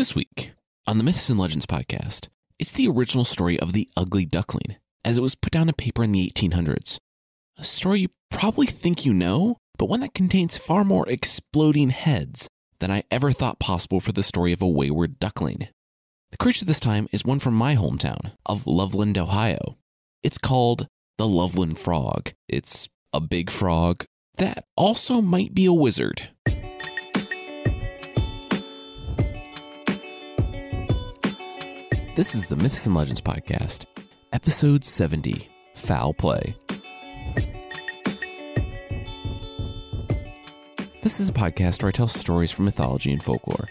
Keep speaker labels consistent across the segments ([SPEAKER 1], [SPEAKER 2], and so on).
[SPEAKER 1] This week on the Myths and Legends podcast, it's the original story of the Ugly Duckling, as it was put down to paper in the 1800s. A story you probably think you know, but one that contains far more exploding heads than I ever thought possible for the story of a wayward duckling. The creature this time is one from my hometown of Loveland, Ohio. It's called the Loveland Frog. It's a big frog that also might be a wizard. This is the Myths and Legends Podcast, Episode 70 Foul Play. This is a podcast where I tell stories from mythology and folklore.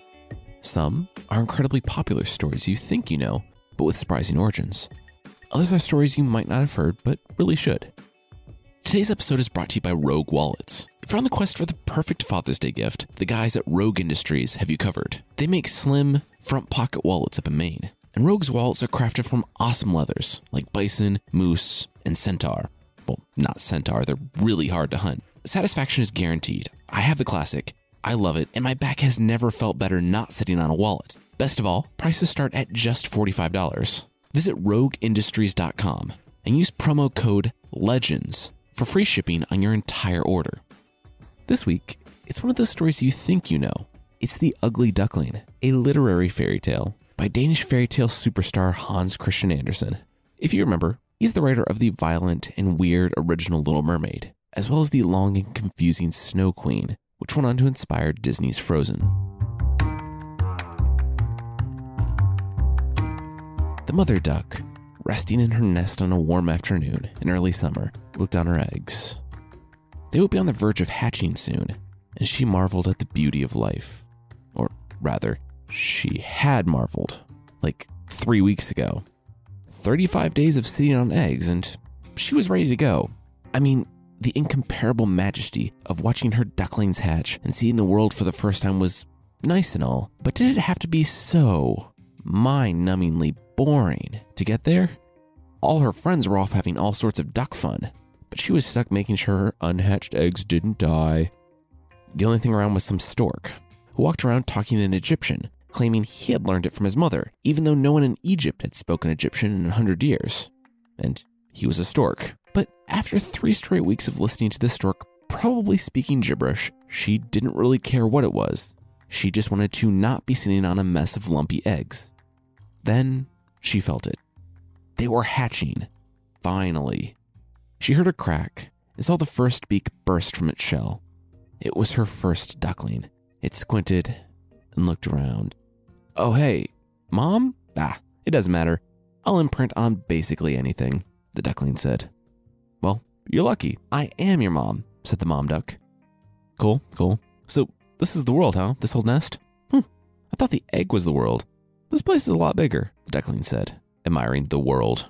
[SPEAKER 1] Some are incredibly popular stories you think you know, but with surprising origins. Others are stories you might not have heard, but really should. Today's episode is brought to you by Rogue Wallets. If you're on the quest for the perfect Father's Day gift, the guys at Rogue Industries have you covered. They make slim, front pocket wallets up in Maine. And Rogue's wallets are crafted from awesome leathers like bison, moose, and centaur. Well, not centaur, they're really hard to hunt. Satisfaction is guaranteed. I have the classic, I love it, and my back has never felt better not sitting on a wallet. Best of all, prices start at just $45. Visit rogueindustries.com and use promo code LEGENDS for free shipping on your entire order. This week, it's one of those stories you think you know. It's The Ugly Duckling, a literary fairy tale by Danish fairy tale superstar Hans Christian Andersen. If you remember, he's the writer of the violent and weird original Little Mermaid, as well as the long and confusing Snow Queen, which went on to inspire Disney's Frozen. The mother duck, resting in her nest on a warm afternoon in early summer, looked on her eggs. They would be on the verge of hatching soon, and she marveled at the beauty of life. Or rather, she had marveled, like three weeks ago. 35 days of sitting on eggs, and she was ready to go. I mean, the incomparable majesty of watching her ducklings hatch and seeing the world for the first time was nice and all, but did it have to be so mind numbingly boring to get there? All her friends were off having all sorts of duck fun, but she was stuck making sure her unhatched eggs didn't die. The only thing around was some stork, who walked around talking in Egyptian, claiming he had learned it from his mother, even though no one in Egypt had spoken Egyptian in a hundred years. And he was a stork. But after three straight weeks of listening to this stork probably speaking gibberish, she didn't really care what it was. She just wanted to not be sitting on a mess of lumpy eggs. Then she felt it. They were hatching. Finally. She heard a crack and saw the first beak burst from its shell. It was her first duckling. It squinted and looked around. Oh, hey, Mom? Ah, it doesn't matter. I'll imprint on basically anything, the duckling said. Well, you're lucky. I am your mom, said the mom duck. Cool, cool. So, this is the world, huh? This whole nest? Hmm. I thought the egg was the world. This place is a lot bigger, the duckling said, admiring the world.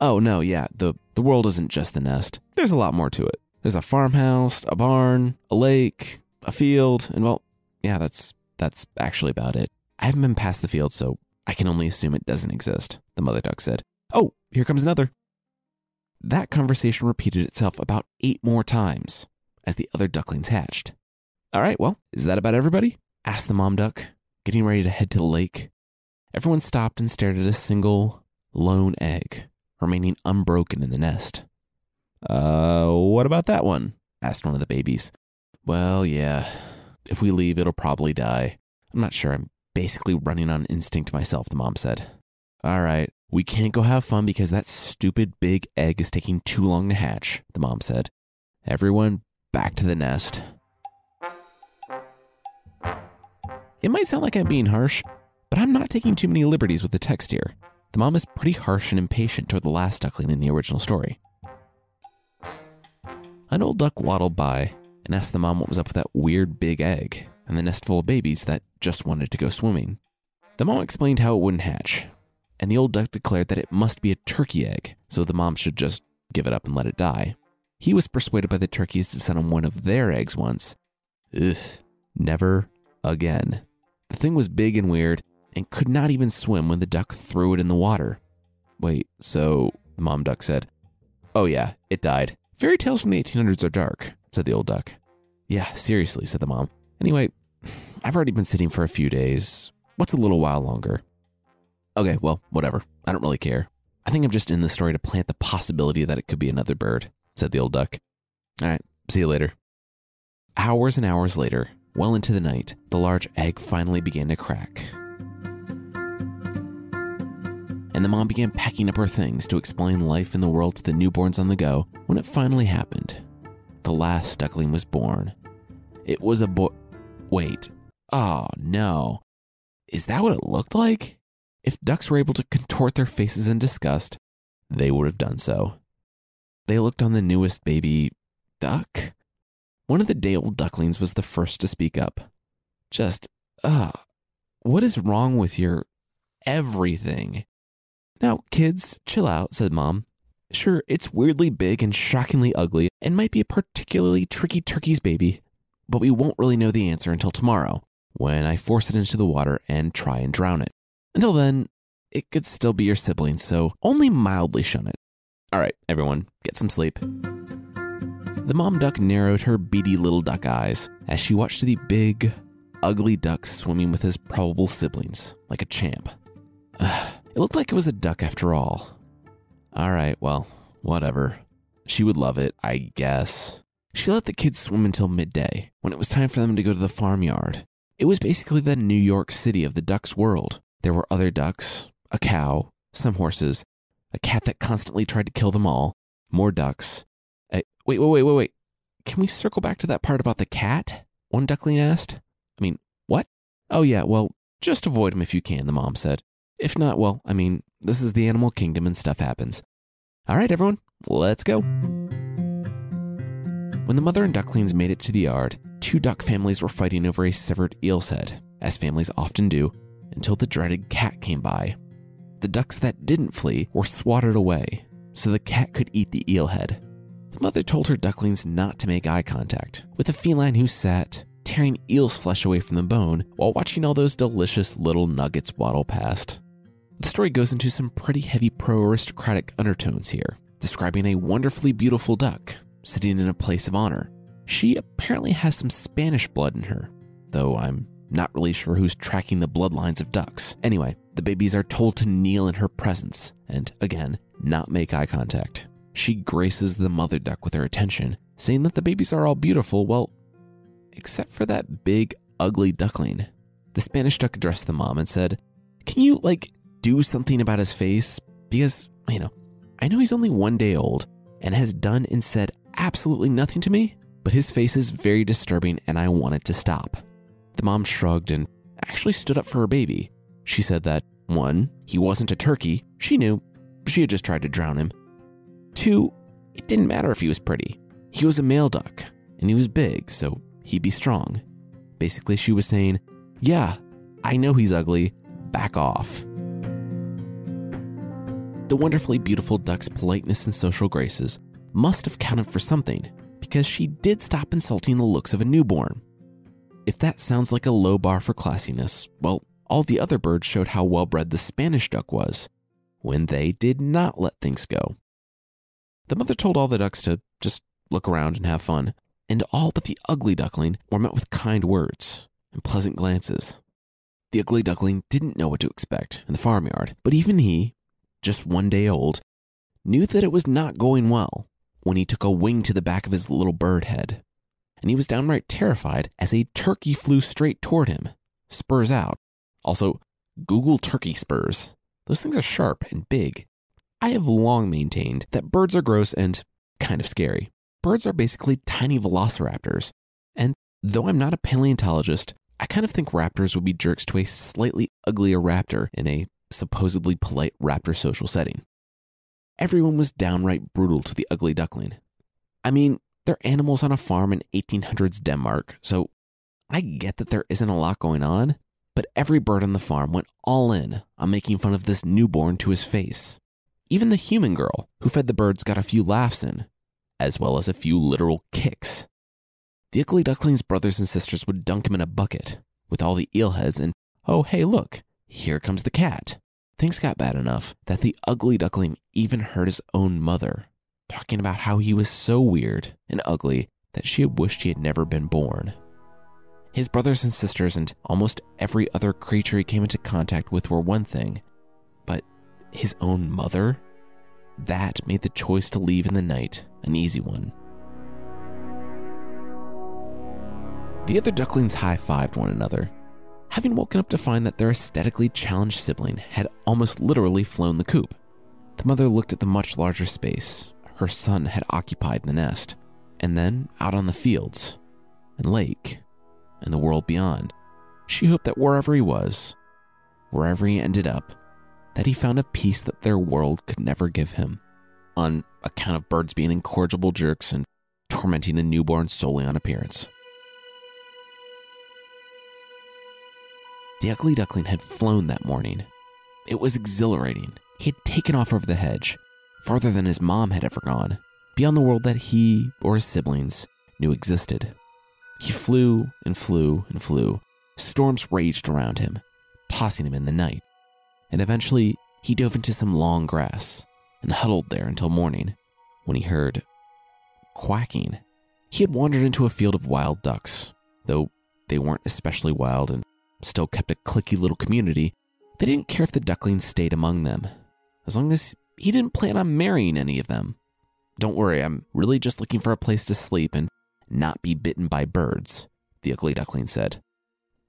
[SPEAKER 1] Oh, no, yeah, the, the world isn't just the nest. There's a lot more to it. There's a farmhouse, a barn, a lake, a field, and well, yeah, that's that's actually about it. I haven't been past the field, so I can only assume it doesn't exist, the mother duck said. Oh, here comes another. That conversation repeated itself about eight more times as the other ducklings hatched. All right, well, is that about everybody? asked the mom duck, getting ready to head to the lake. Everyone stopped and stared at a single, lone egg remaining unbroken in the nest. Uh, what about that one? asked one of the babies. Well, yeah. If we leave, it'll probably die. I'm not sure. I'm basically running on instinct myself, the mom said. All right, we can't go have fun because that stupid big egg is taking too long to hatch, the mom said. Everyone back to the nest. It might sound like I'm being harsh, but I'm not taking too many liberties with the text here. The mom is pretty harsh and impatient toward the last duckling in the original story. An old duck waddled by and asked the mom what was up with that weird big egg and the nest full of babies that just wanted to go swimming. The mom explained how it wouldn't hatch, and the old duck declared that it must be a turkey egg, so the mom should just give it up and let it die. He was persuaded by the turkeys to send him one of their eggs once. Ugh, never again. The thing was big and weird and could not even swim when the duck threw it in the water. Wait, so the mom duck said, Oh, yeah, it died. Fairy tales from the 1800s are dark, said the old duck. Yeah, seriously, said the mom. Anyway, I've already been sitting for a few days. What's a little while longer? Okay, well, whatever. I don't really care. I think I'm just in the story to plant the possibility that it could be another bird, said the old duck. All right, see you later. Hours and hours later, well into the night, the large egg finally began to crack. And the mom began packing up her things to explain life in the world to the newborns on the go when it finally happened. The last duckling was born. It was a boy. Wait. Oh, no. Is that what it looked like? If ducks were able to contort their faces in disgust, they would have done so. They looked on the newest baby duck. One of the day old ducklings was the first to speak up. Just, ugh, what is wrong with your everything? Now, kids, chill out, said Mom. Sure, it's weirdly big and shockingly ugly and might be a particularly tricky turkey's baby, but we won't really know the answer until tomorrow when I force it into the water and try and drown it. Until then, it could still be your sibling, so only mildly shun it. All right, everyone, get some sleep. The mom duck narrowed her beady little duck eyes as she watched the big, ugly duck swimming with his probable siblings like a champ. It looked like it was a duck after all. All right, well, whatever. She would love it, I guess. She let the kids swim until midday, when it was time for them to go to the farmyard. It was basically the New York City of the duck's world. There were other ducks, a cow, some horses, a cat that constantly tried to kill them all, more ducks. wait, wait, wait, wait, wait. Can we circle back to that part about the cat? One duckling asked. I mean, what? Oh, yeah, well, just avoid him if you can, the mom said. If not, well, I mean, this is the animal kingdom and stuff happens. All right, everyone, let's go. When the mother and ducklings made it to the yard, two duck families were fighting over a severed eel's head, as families often do, until the dreaded cat came by. The ducks that didn't flee were swatted away so the cat could eat the eel head. The mother told her ducklings not to make eye contact with a feline who sat, tearing eel's flesh away from the bone while watching all those delicious little nuggets waddle past. The story goes into some pretty heavy pro aristocratic undertones here, describing a wonderfully beautiful duck sitting in a place of honor. She apparently has some Spanish blood in her, though I'm not really sure who's tracking the bloodlines of ducks. Anyway, the babies are told to kneel in her presence and, again, not make eye contact. She graces the mother duck with her attention, saying that the babies are all beautiful, well, except for that big, ugly duckling. The Spanish duck addressed the mom and said, Can you, like, do something about his face? Because, you know, I know he's only one day old and has done and said absolutely nothing to me, but his face is very disturbing and I want it to stop. The mom shrugged and actually stood up for her baby. She said that, one, he wasn't a turkey. She knew. She had just tried to drown him. Two, it didn't matter if he was pretty. He was a male duck, and he was big, so he'd be strong. Basically, she was saying, Yeah, I know he's ugly. Back off. The wonderfully beautiful duck's politeness and social graces must have counted for something, because she did stop insulting the looks of a newborn. If that sounds like a low bar for classiness, well, all the other birds showed how well bred the Spanish duck was when they did not let things go. The mother told all the ducks to just look around and have fun, and all but the ugly duckling were met with kind words and pleasant glances. The ugly duckling didn't know what to expect in the farmyard, but even he, just one day old, knew that it was not going well when he took a wing to the back of his little bird head. And he was downright terrified as a turkey flew straight toward him, spurs out. Also, Google turkey spurs. Those things are sharp and big. I have long maintained that birds are gross and kind of scary. Birds are basically tiny velociraptors. And though I'm not a paleontologist, I kind of think raptors would be jerks to a slightly uglier raptor in a supposedly polite raptor social setting. Everyone was downright brutal to the ugly duckling. I mean, they're animals on a farm in 1800s Denmark, so I get that there isn't a lot going on, but every bird on the farm went all in on making fun of this newborn to his face. Even the human girl who fed the birds got a few laughs in, as well as a few literal kicks. The ugly duckling's brothers and sisters would dunk him in a bucket with all the eelheads, and oh, hey, look, here comes the cat. Things got bad enough that the ugly duckling even hurt his own mother talking about how he was so weird and ugly that she had wished he had never been born. His brothers and sisters and almost every other creature he came into contact with were one thing, but his own mother? That made the choice to leave in the night an easy one. The other ducklings high fived one another, having woken up to find that their aesthetically challenged sibling had almost literally flown the coop. The mother looked at the much larger space her son had occupied in the nest, and then out on the fields and lake and the world beyond. She hoped that wherever he was, wherever he ended up, that he found a peace that their world could never give him, on account of birds being incorrigible jerks and tormenting a newborn solely on appearance. The ugly duckling had flown that morning. It was exhilarating. He had taken off over the hedge, farther than his mom had ever gone, beyond the world that he or his siblings knew existed. He flew and flew and flew. Storms raged around him, tossing him in the night. And eventually, he dove into some long grass and huddled there until morning when he heard quacking. He had wandered into a field of wild ducks, though they weren't especially wild and still kept a cliquey little community. They didn't care if the ducklings stayed among them, as long as he didn't plan on marrying any of them. Don't worry, I'm really just looking for a place to sleep and not be bitten by birds, the ugly duckling said.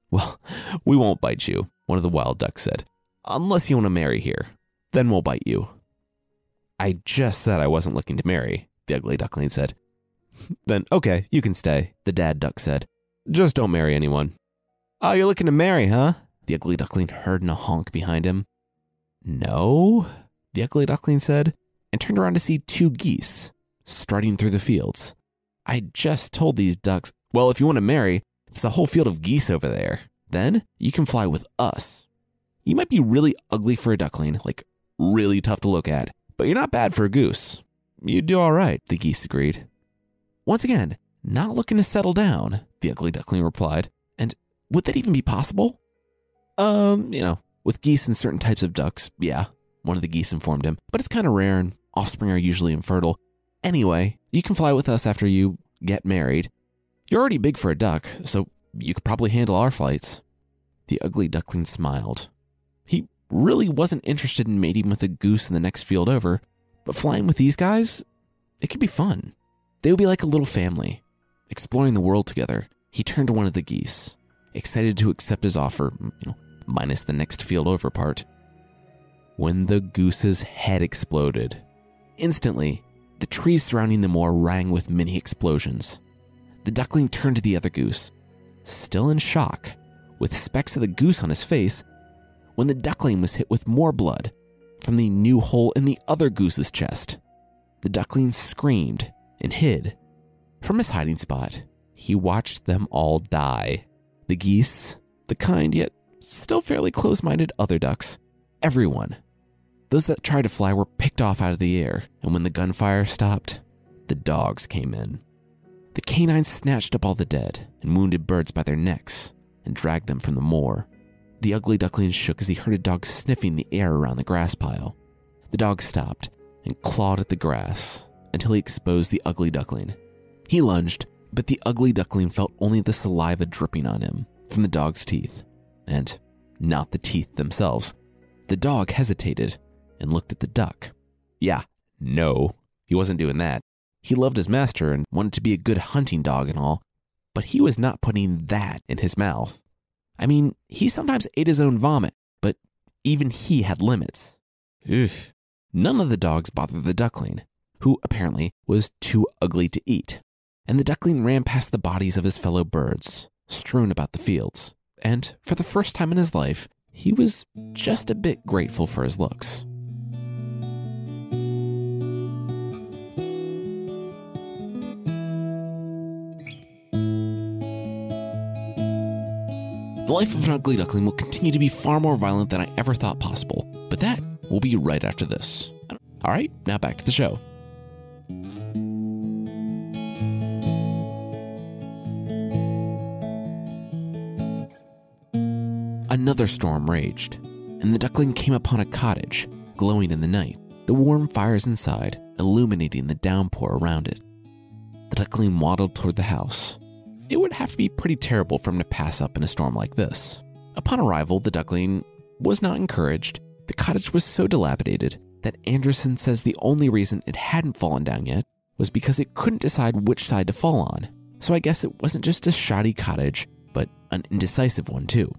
[SPEAKER 1] Well, we won't bite you, one of the wild ducks said. Unless you want to marry here. Then we'll bite you. I just said I wasn't looking to marry, the ugly duckling said. then, okay, you can stay, the dad duck said. Just don't marry anyone. Oh, you're looking to marry, huh? The ugly duckling heard in a honk behind him. No, the ugly duckling said, and turned around to see two geese strutting through the fields. I just told these ducks, well, if you want to marry, there's a whole field of geese over there. Then you can fly with us. You might be really ugly for a duckling, like really tough to look at, but you're not bad for a goose. You'd do all right, the geese agreed. Once again, not looking to settle down, the ugly duckling replied. Would that even be possible? Um, you know, with geese and certain types of ducks, yeah, one of the geese informed him, but it's kind of rare and offspring are usually infertile. Anyway, you can fly with us after you get married. You're already big for a duck, so you could probably handle our flights. The ugly duckling smiled. He really wasn't interested in mating with a goose in the next field over, but flying with these guys, it could be fun. They would be like a little family, exploring the world together. He turned to one of the geese, excited to accept his offer, you know, minus the next field over part. When the goose's head exploded, instantly the trees surrounding the moor rang with mini explosions. The duckling turned to the other goose, still in shock, with specks of the goose on his face, when the duckling was hit with more blood from the new hole in the other goose's chest. The duckling screamed and hid. From his hiding spot, he watched them all die. The geese, the kind yet still fairly close minded other ducks, everyone those that tried to fly were picked off out of the air, and when the gunfire stopped, the dogs came in. The canines snatched up all the dead and wounded birds by their necks and dragged them from the moor. The ugly duckling shook as he heard a dog sniffing the air around the grass pile. The dog stopped and clawed at the grass until he exposed the ugly duckling. He lunged, but the ugly duckling felt only the saliva dripping on him from the dog's teeth, and not the teeth themselves. The dog hesitated and looked at the duck. Yeah, no, he wasn't doing that. He loved his master and wanted to be a good hunting dog and all, but he was not putting that in his mouth. I mean, he sometimes ate his own vomit, but even he had limits. Oof. None of the dogs bothered the duckling, who apparently was too ugly to eat. And the duckling ran past the bodies of his fellow birds, strewn about the fields. And for the first time in his life, he was just a bit grateful for his looks. The life of an ugly duckling will continue to be far more violent than I ever thought possible, but that will be right after this. All right, now back to the show. Another storm raged, and the duckling came upon a cottage, glowing in the night, the warm fires inside illuminating the downpour around it. The duckling waddled toward the house, it would have to be pretty terrible for him to pass up in a storm like this. Upon arrival, the duckling was not encouraged. The cottage was so dilapidated that Andersen says the only reason it hadn't fallen down yet was because it couldn't decide which side to fall on. So I guess it wasn't just a shoddy cottage, but an indecisive one too.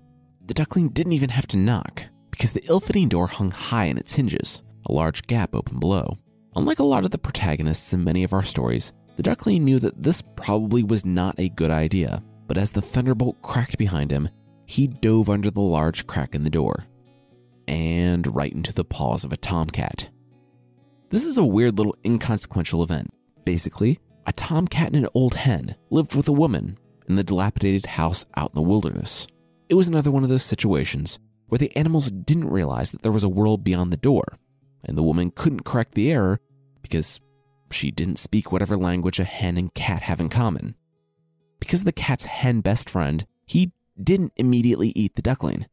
[SPEAKER 1] The duckling didn't even have to knock because the ill fitting door hung high in its hinges, a large gap open below. Unlike a lot of the protagonists in many of our stories, the duckling knew that this probably was not a good idea, but as the thunderbolt cracked behind him, he dove under the large crack in the door and right into the paws of a tomcat. This is a weird little inconsequential event. Basically, a tomcat and an old hen lived with a woman in the dilapidated house out in the wilderness. It was another one of those situations where the animals didn't realize that there was a world beyond the door, and the woman couldn't correct the error because she didn't speak whatever language a hen and cat have in common. Because the cat's hen best friend, he didn't immediately eat the duckling.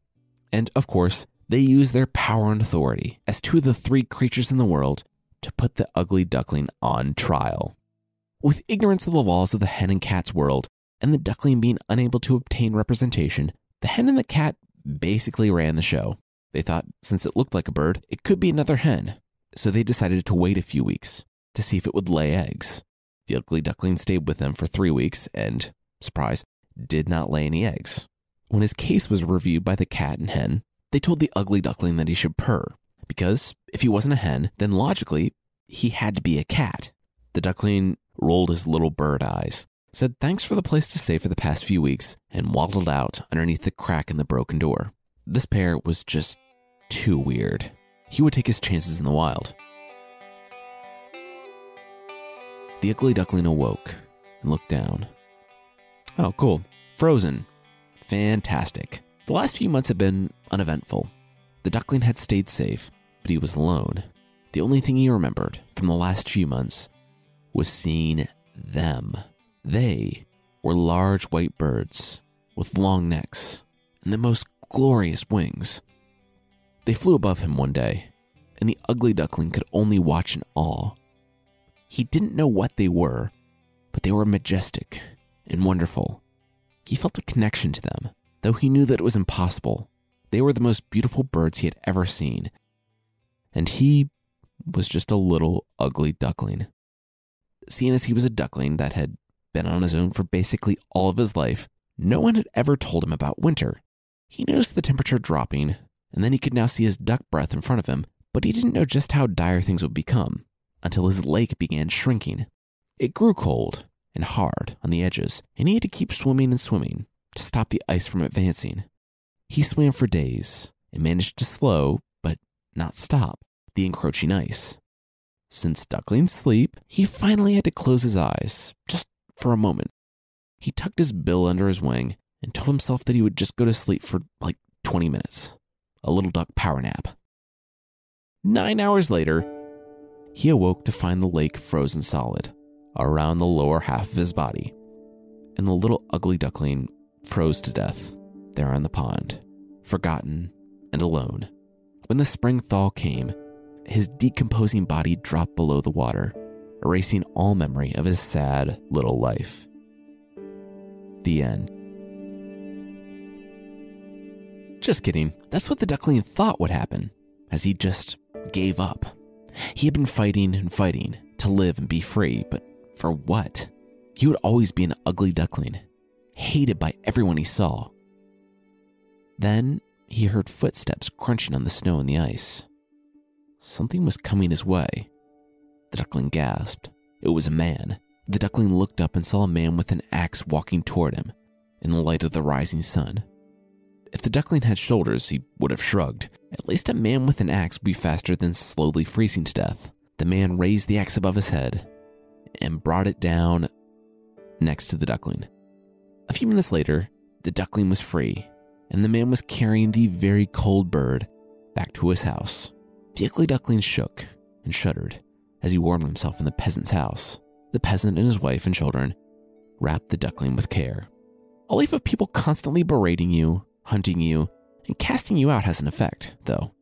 [SPEAKER 1] And of course, they used their power and authority as two of the three creatures in the world to put the ugly duckling on trial. With ignorance of the laws of the hen and cat's world, and the duckling being unable to obtain representation, the hen and the cat basically ran the show. They thought since it looked like a bird, it could be another hen, so they decided to wait a few weeks to see if it would lay eggs. The ugly duckling stayed with them for three weeks and, surprise, did not lay any eggs. When his case was reviewed by the cat and hen, they told the ugly duckling that he should purr, because if he wasn't a hen, then logically, he had to be a cat. The duckling rolled his little bird eyes, said thanks for the place to stay for the past few weeks, and waddled out underneath the crack in the broken door. This pair was just too weird. He would take his chances in the wild. The ugly duckling awoke and looked down. Oh, cool. Frozen. Fantastic. The last few months had been uneventful. The duckling had stayed safe, but he was alone. The only thing he remembered from the last few months was seeing them. They were large white birds with long necks and the most glorious wings. They flew above him one day, and the ugly duckling could only watch in awe. He didn't know what they were, but they were majestic and wonderful. He felt a connection to them, though he knew that it was impossible. They were the most beautiful birds he had ever seen, and he was just a little ugly duckling. Seeing as he was a duckling that had been on his own for basically all of his life, no one had ever told him about winter. He noticed the temperature dropping, and then he could now see his duck breath in front of him, but he didn't know just how dire things would become until his lake began shrinking. It grew cold and hard on the edges, and he had to keep swimming and swimming to stop the ice from advancing. He swam for days and managed to slow, but not stop, the encroaching ice. Since ducklings sleep, he finally had to close his eyes, just for a moment. He tucked his bill under his wing and told himself that he would just go to sleep for like 20 minutes. A little duck power nap. Nine hours later, he awoke to find the lake frozen solid around the lower half of his body, and the little ugly duckling froze to death there on the pond, forgotten and alone. When the spring thaw came, his decomposing body dropped below the water, erasing all memory of his sad little life. The end. Just kidding. That's what the duckling thought would happen, as he just gave up. He had been fighting and fighting to live and be free, but for what? He would always be an ugly duckling, hated by everyone he saw. Then he heard footsteps crunching on the snow and the ice. Something was coming his way. The duckling gasped. It was a man. The duckling looked up and saw a man with an axe walking toward him in the light of the rising sun. If the duckling had shoulders, he would have shrugged. At least a man with an axe would be faster than slowly freezing to death. The man raised the axe above his head and brought it down next to the duckling. A few minutes later, the duckling was free, and the man was carrying the very cold bird back to his house. The ugly duckling shook and shuddered as he warmed himself in the peasant's house. The peasant and his wife and children wrapped the duckling with care. A life of people constantly berating you, hunting you, and casting you out has an effect, though.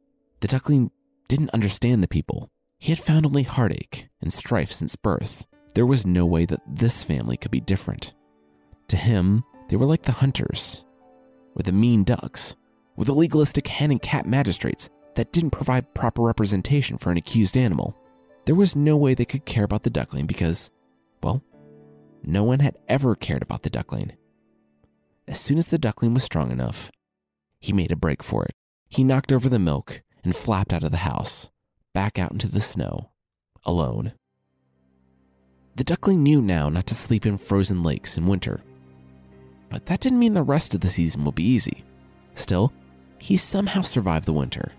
[SPEAKER 1] The duckling didn't understand the people. He had found only heartache and strife since birth. There was no way that this family could be different. To him, they were like the hunters, or the mean ducks, or the legalistic hen and cat magistrates that didn't provide proper representation for an accused animal. There was no way they could care about the duckling because, well, no one had ever cared about the duckling. As soon as the duckling was strong enough, he made a break for it. He knocked over the milk and flapped out of the house, back out into the snow, alone. The duckling knew now not to sleep in frozen lakes in winter. But that didn't mean the rest of the season would be easy. Still, he somehow survived the winter,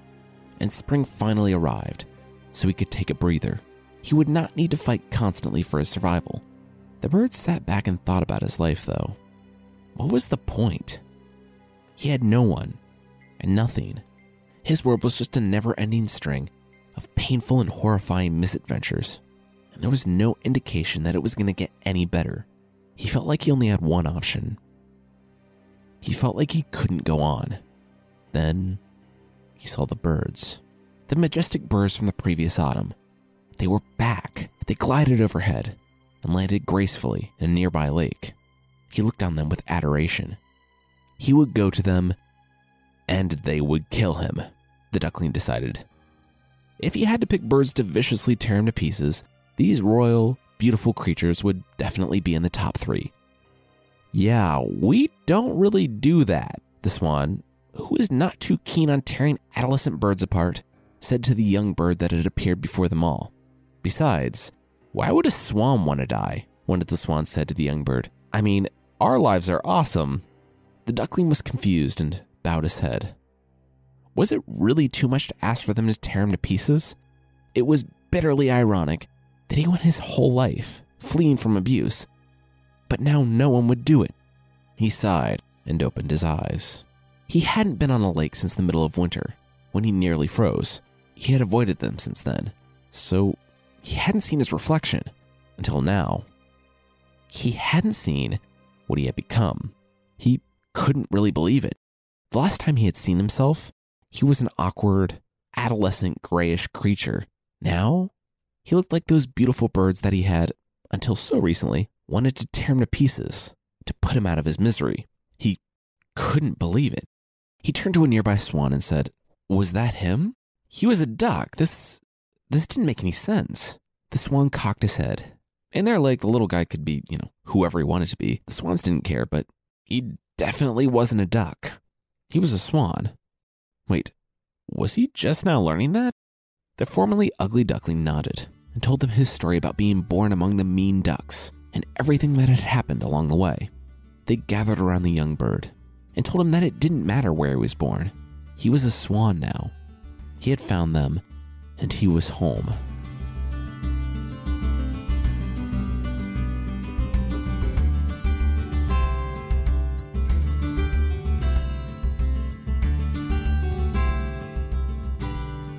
[SPEAKER 1] and spring finally arrived, so he could take a breather. He would not need to fight constantly for his survival. The bird sat back and thought about his life, though. What was the point? He had no one and nothing. His world was just a never ending string of painful and horrifying misadventures, and there was no indication that it was going to get any better. He felt like he only had one option. He felt like he couldn't go on. Then he saw the birds. The majestic birds from the previous autumn. They were back. They glided overhead and landed gracefully in a nearby lake. He looked on them with adoration. He would go to them, and they would kill him, the duckling decided. If he had to pick birds to viciously tear him to pieces, these royal, beautiful creatures would definitely be in the top three. Yeah, we don't really do that, the swan, who is not too keen on tearing adolescent birds apart, said to the young bird that had appeared before them all. Besides, why would a swan want to die? One of the swans said to the young bird. I mean, our lives are awesome. The duckling was confused and bowed his head. Was it really too much to ask for them to tear him to pieces? It was bitterly ironic that he went his whole life fleeing from abuse, but now no one would do it. He sighed and opened his eyes. He hadn't been on a lake since the middle of winter, when he nearly froze. He had avoided them since then, so he hadn't seen his reflection until now. He hadn't seen what he had become. He couldn't really believe it. The last time he had seen himself, he was an awkward, adolescent, grayish creature. Now, he looked like those beautiful birds that he had, until so recently, wanted to tear him to pieces, to put him out of his misery. He couldn't believe it. He turned to a nearby swan and said, Was that him? He was a duck. This this didn't make any sense. The swan cocked his head. In their lake, the little guy could be, you know, whoever he wanted to be. The swans didn't care, but he definitely wasn't a duck. He was a swan. Wait, was he just now learning that? The formerly ugly duckling nodded and told them his story about being born among the mean ducks and everything that had happened along the way. They gathered around the young bird and told him that it didn't matter where he was born. He was a swan now. He had found them, and he was home.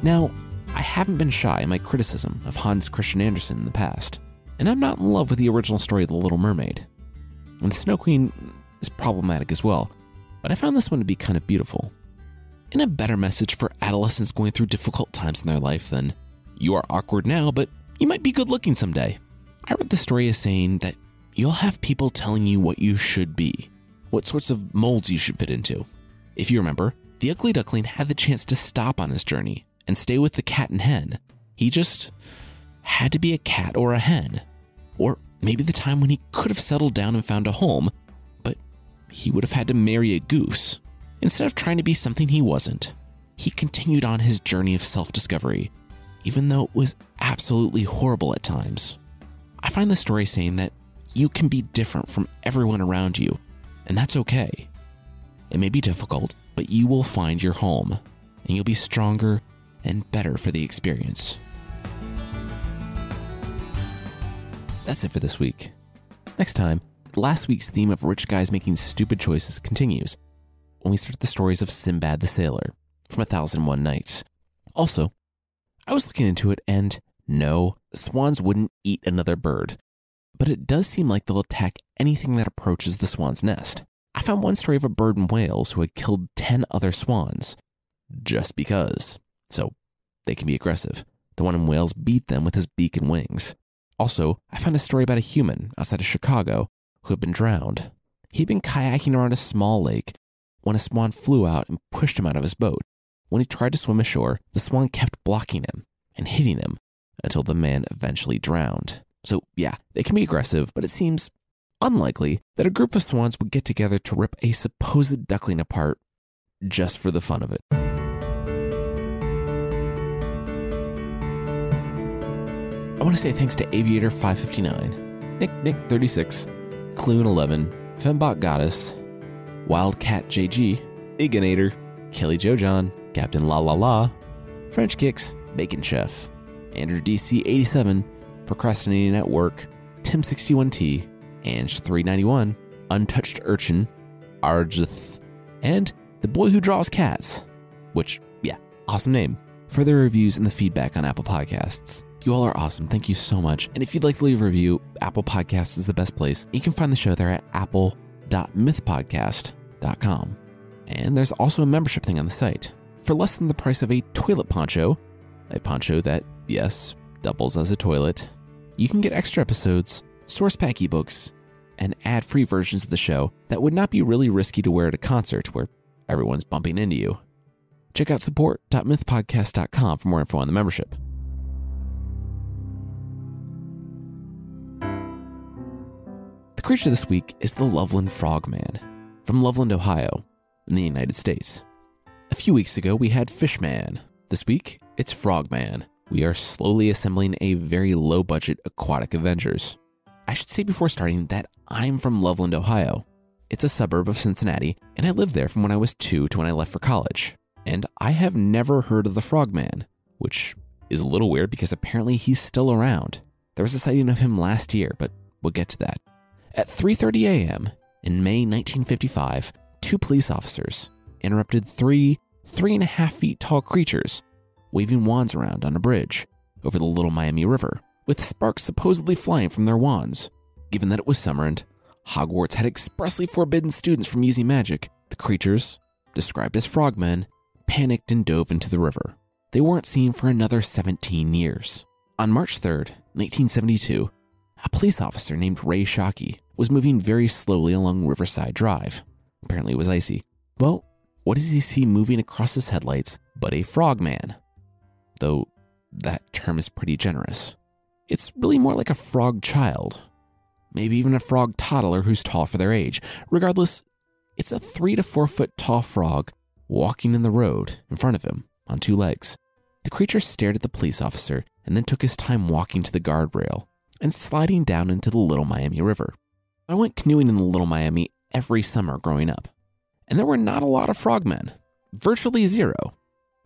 [SPEAKER 1] Now, I haven't been shy in my criticism of Hans Christian Andersen in the past, and I'm not in love with the original story of The Little Mermaid. And The Snow Queen is problematic as well, but I found this one to be kind of beautiful. And a better message for adolescents going through difficult times in their life than, you are awkward now, but you might be good looking someday. I read the story as saying that you'll have people telling you what you should be, what sorts of molds you should fit into. If you remember, the ugly duckling had the chance to stop on his journey and stay with the cat and hen. He just had to be a cat or a hen. Or maybe the time when he could have settled down and found a home, but he would have had to marry a goose. Instead of trying to be something he wasn't, he continued on his journey of self discovery, even though it was absolutely horrible at times. I find the story saying that you can be different from everyone around you, and that's okay. It may be difficult, but you will find your home, and you'll be stronger and better for the experience. That's it for this week. Next time, last week's theme of rich guys making stupid choices continues when we start the stories of Sinbad the Sailor from A Thousand One Nights. Also, I was looking into it and no, swans wouldn't eat another bird, but it does seem like they'll attack anything that approaches the swan's nest. I found one story of a bird in Wales who had killed 10 other swans just because so they can be aggressive. The one in Wales beat them with his beak and wings. Also, I found a story about a human outside of Chicago who had been drowned. He'd been kayaking around a small lake when a swan flew out and pushed him out of his boat. When he tried to swim ashore, the swan kept blocking him and hitting him until the man eventually drowned. So, yeah, they can be aggressive, but it seems unlikely that a group of swans would get together to rip a supposed duckling apart just for the fun of it. I want to say thanks to Aviator 559, Nick Nick 36, Clune 11, Fembot Goddess, Wildcat JG, Iganator, Kelly Joe John, Captain La La La, French Kicks, Bacon Chef, Andrew DC 87, Procrastinating at Work, Tim61T, Ange391, Untouched Urchin, Arjith, and The Boy Who Draws Cats, which, yeah, awesome name. for Further reviews and the feedback on Apple Podcasts. You all are awesome. Thank you so much. And if you'd like to leave a review, Apple Podcasts is the best place. You can find the show there at apple.mythpodcast.com. And there's also a membership thing on the site. For less than the price of a toilet poncho, a poncho that, yes, doubles as a toilet, you can get extra episodes, source pack ebooks, and ad free versions of the show that would not be really risky to wear at a concert where everyone's bumping into you. Check out support.mythpodcast.com for more info on the membership. The creature this week is the Loveland Frogman from Loveland, Ohio, in the United States. A few weeks ago, we had Fishman. This week, it's Frogman. We are slowly assembling a very low budget aquatic Avengers. I should say before starting that I'm from Loveland, Ohio. It's a suburb of Cincinnati, and I lived there from when I was two to when I left for college. And I have never heard of the Frogman, which is a little weird because apparently he's still around. There was a sighting of him last year, but we'll get to that. At 3:30 a.m. in May 1955, two police officers interrupted three three and a half feet tall creatures waving wands around on a bridge over the Little Miami River, with sparks supposedly flying from their wands. Given that it was summer and Hogwarts had expressly forbidden students from using magic, the creatures, described as frogmen, panicked and dove into the river. They weren't seen for another 17 years. On March 3rd, 1972, a police officer named Ray Shockey was moving very slowly along Riverside Drive. Apparently, it was icy. Well, what does he see moving across his headlights but a frogman? Though that term is pretty generous. It's really more like a frog child, maybe even a frog toddler who's tall for their age. Regardless, it's a three to four foot tall frog walking in the road in front of him on two legs. The creature stared at the police officer and then took his time walking to the guardrail and sliding down into the Little Miami River. I went canoeing in the Little Miami every summer growing up, and there were not a lot of frogmen, virtually zero.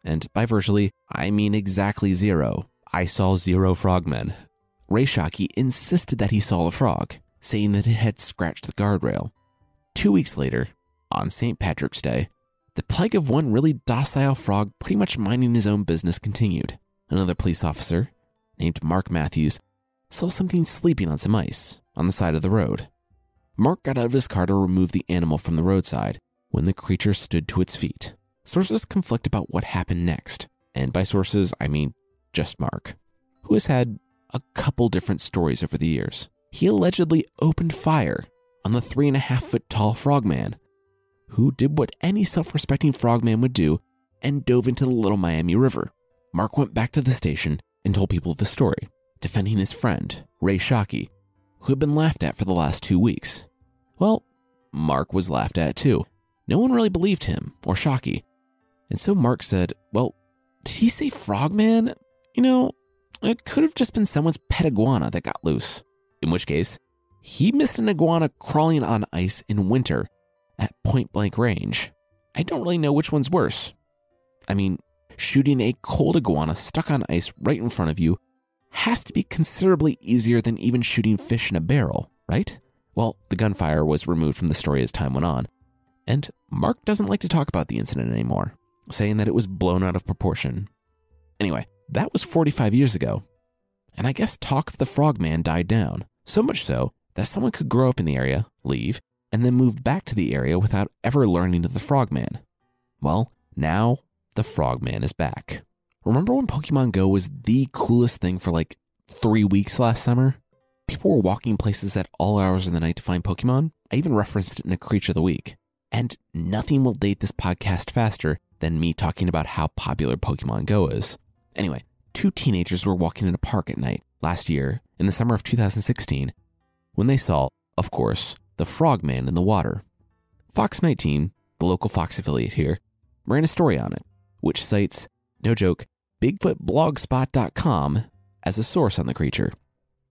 [SPEAKER 1] And by virtually, I mean exactly zero. I saw zero frogmen. Ray Shockey insisted that he saw a frog, saying that it had scratched the guardrail. Two weeks later, on St. Patrick's Day, the plague of one really docile frog pretty much minding his own business continued. Another police officer, named Mark Matthews, saw something sleeping on some ice on the side of the road. Mark got out of his car to remove the animal from the roadside when the creature stood to its feet. Sources conflict about what happened next, and by sources, I mean just Mark, who has had a couple different stories over the years. He allegedly opened fire on the three and a half foot tall frogman, who did what any self respecting frogman would do and dove into the Little Miami River. Mark went back to the station and told people the story, defending his friend, Ray Shockey, who had been laughed at for the last two weeks. Well, Mark was laughed at too. No one really believed him or Shockey. And so Mark said, Well, did he say frogman? You know, it could have just been someone's pet iguana that got loose. In which case, he missed an iguana crawling on ice in winter at point blank range. I don't really know which one's worse. I mean, shooting a cold iguana stuck on ice right in front of you has to be considerably easier than even shooting fish in a barrel, right? Well, the gunfire was removed from the story as time went on, and Mark doesn't like to talk about the incident anymore, saying that it was blown out of proportion. Anyway, that was 45 years ago, and I guess talk of the frogman died down, so much so that someone could grow up in the area, leave, and then move back to the area without ever learning of the frogman. Well, now the frogman is back. Remember when Pokemon Go was the coolest thing for like three weeks last summer? People were walking places at all hours of the night to find Pokemon. I even referenced it in a Creature of the Week. And nothing will date this podcast faster than me talking about how popular Pokemon Go is. Anyway, two teenagers were walking in a park at night last year in the summer of 2016 when they saw, of course, the frogman in the water. Fox 19, the local Fox affiliate here, ran a story on it, which cites, no joke, BigfootBlogspot.com as a source on the creature.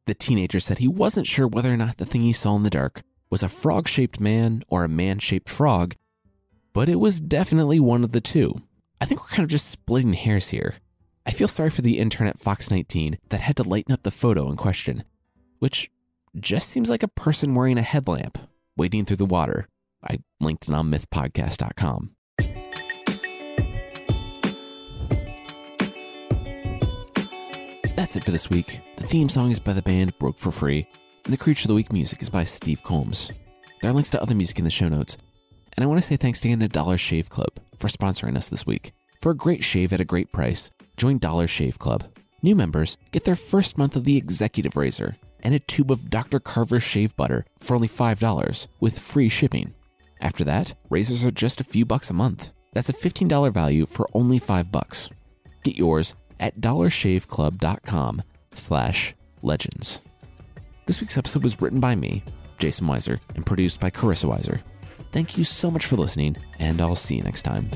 [SPEAKER 1] The teenager said he wasn't sure whether or not the thing he saw in the dark was a frog shaped man or a man shaped frog, but it was definitely one of the two. I think we're kind of just splitting hairs here. I feel sorry for the intern at Fox 19 that had to lighten up the photo in question, which just seems like a person wearing a headlamp wading through the water. I linked it on mythpodcast.com. That's it for this week. The theme song is by the band Broke for Free, and the Creature of the Week music is by Steve Combs. There are links to other music in the show notes. And I want to say thanks again to Dollar Shave Club for sponsoring us this week. For a great shave at a great price, join Dollar Shave Club. New members get their first month of the Executive Razor and a tube of Dr. Carver's shave butter for only $5 with free shipping. After that, razors are just a few bucks a month. That's a $15 value for only 5 bucks. Get yours at dollarshaveclub.com slash legends. This week's episode was written by me, Jason Weiser, and produced by Carissa Weiser. Thank you so much for listening, and I'll see you next time.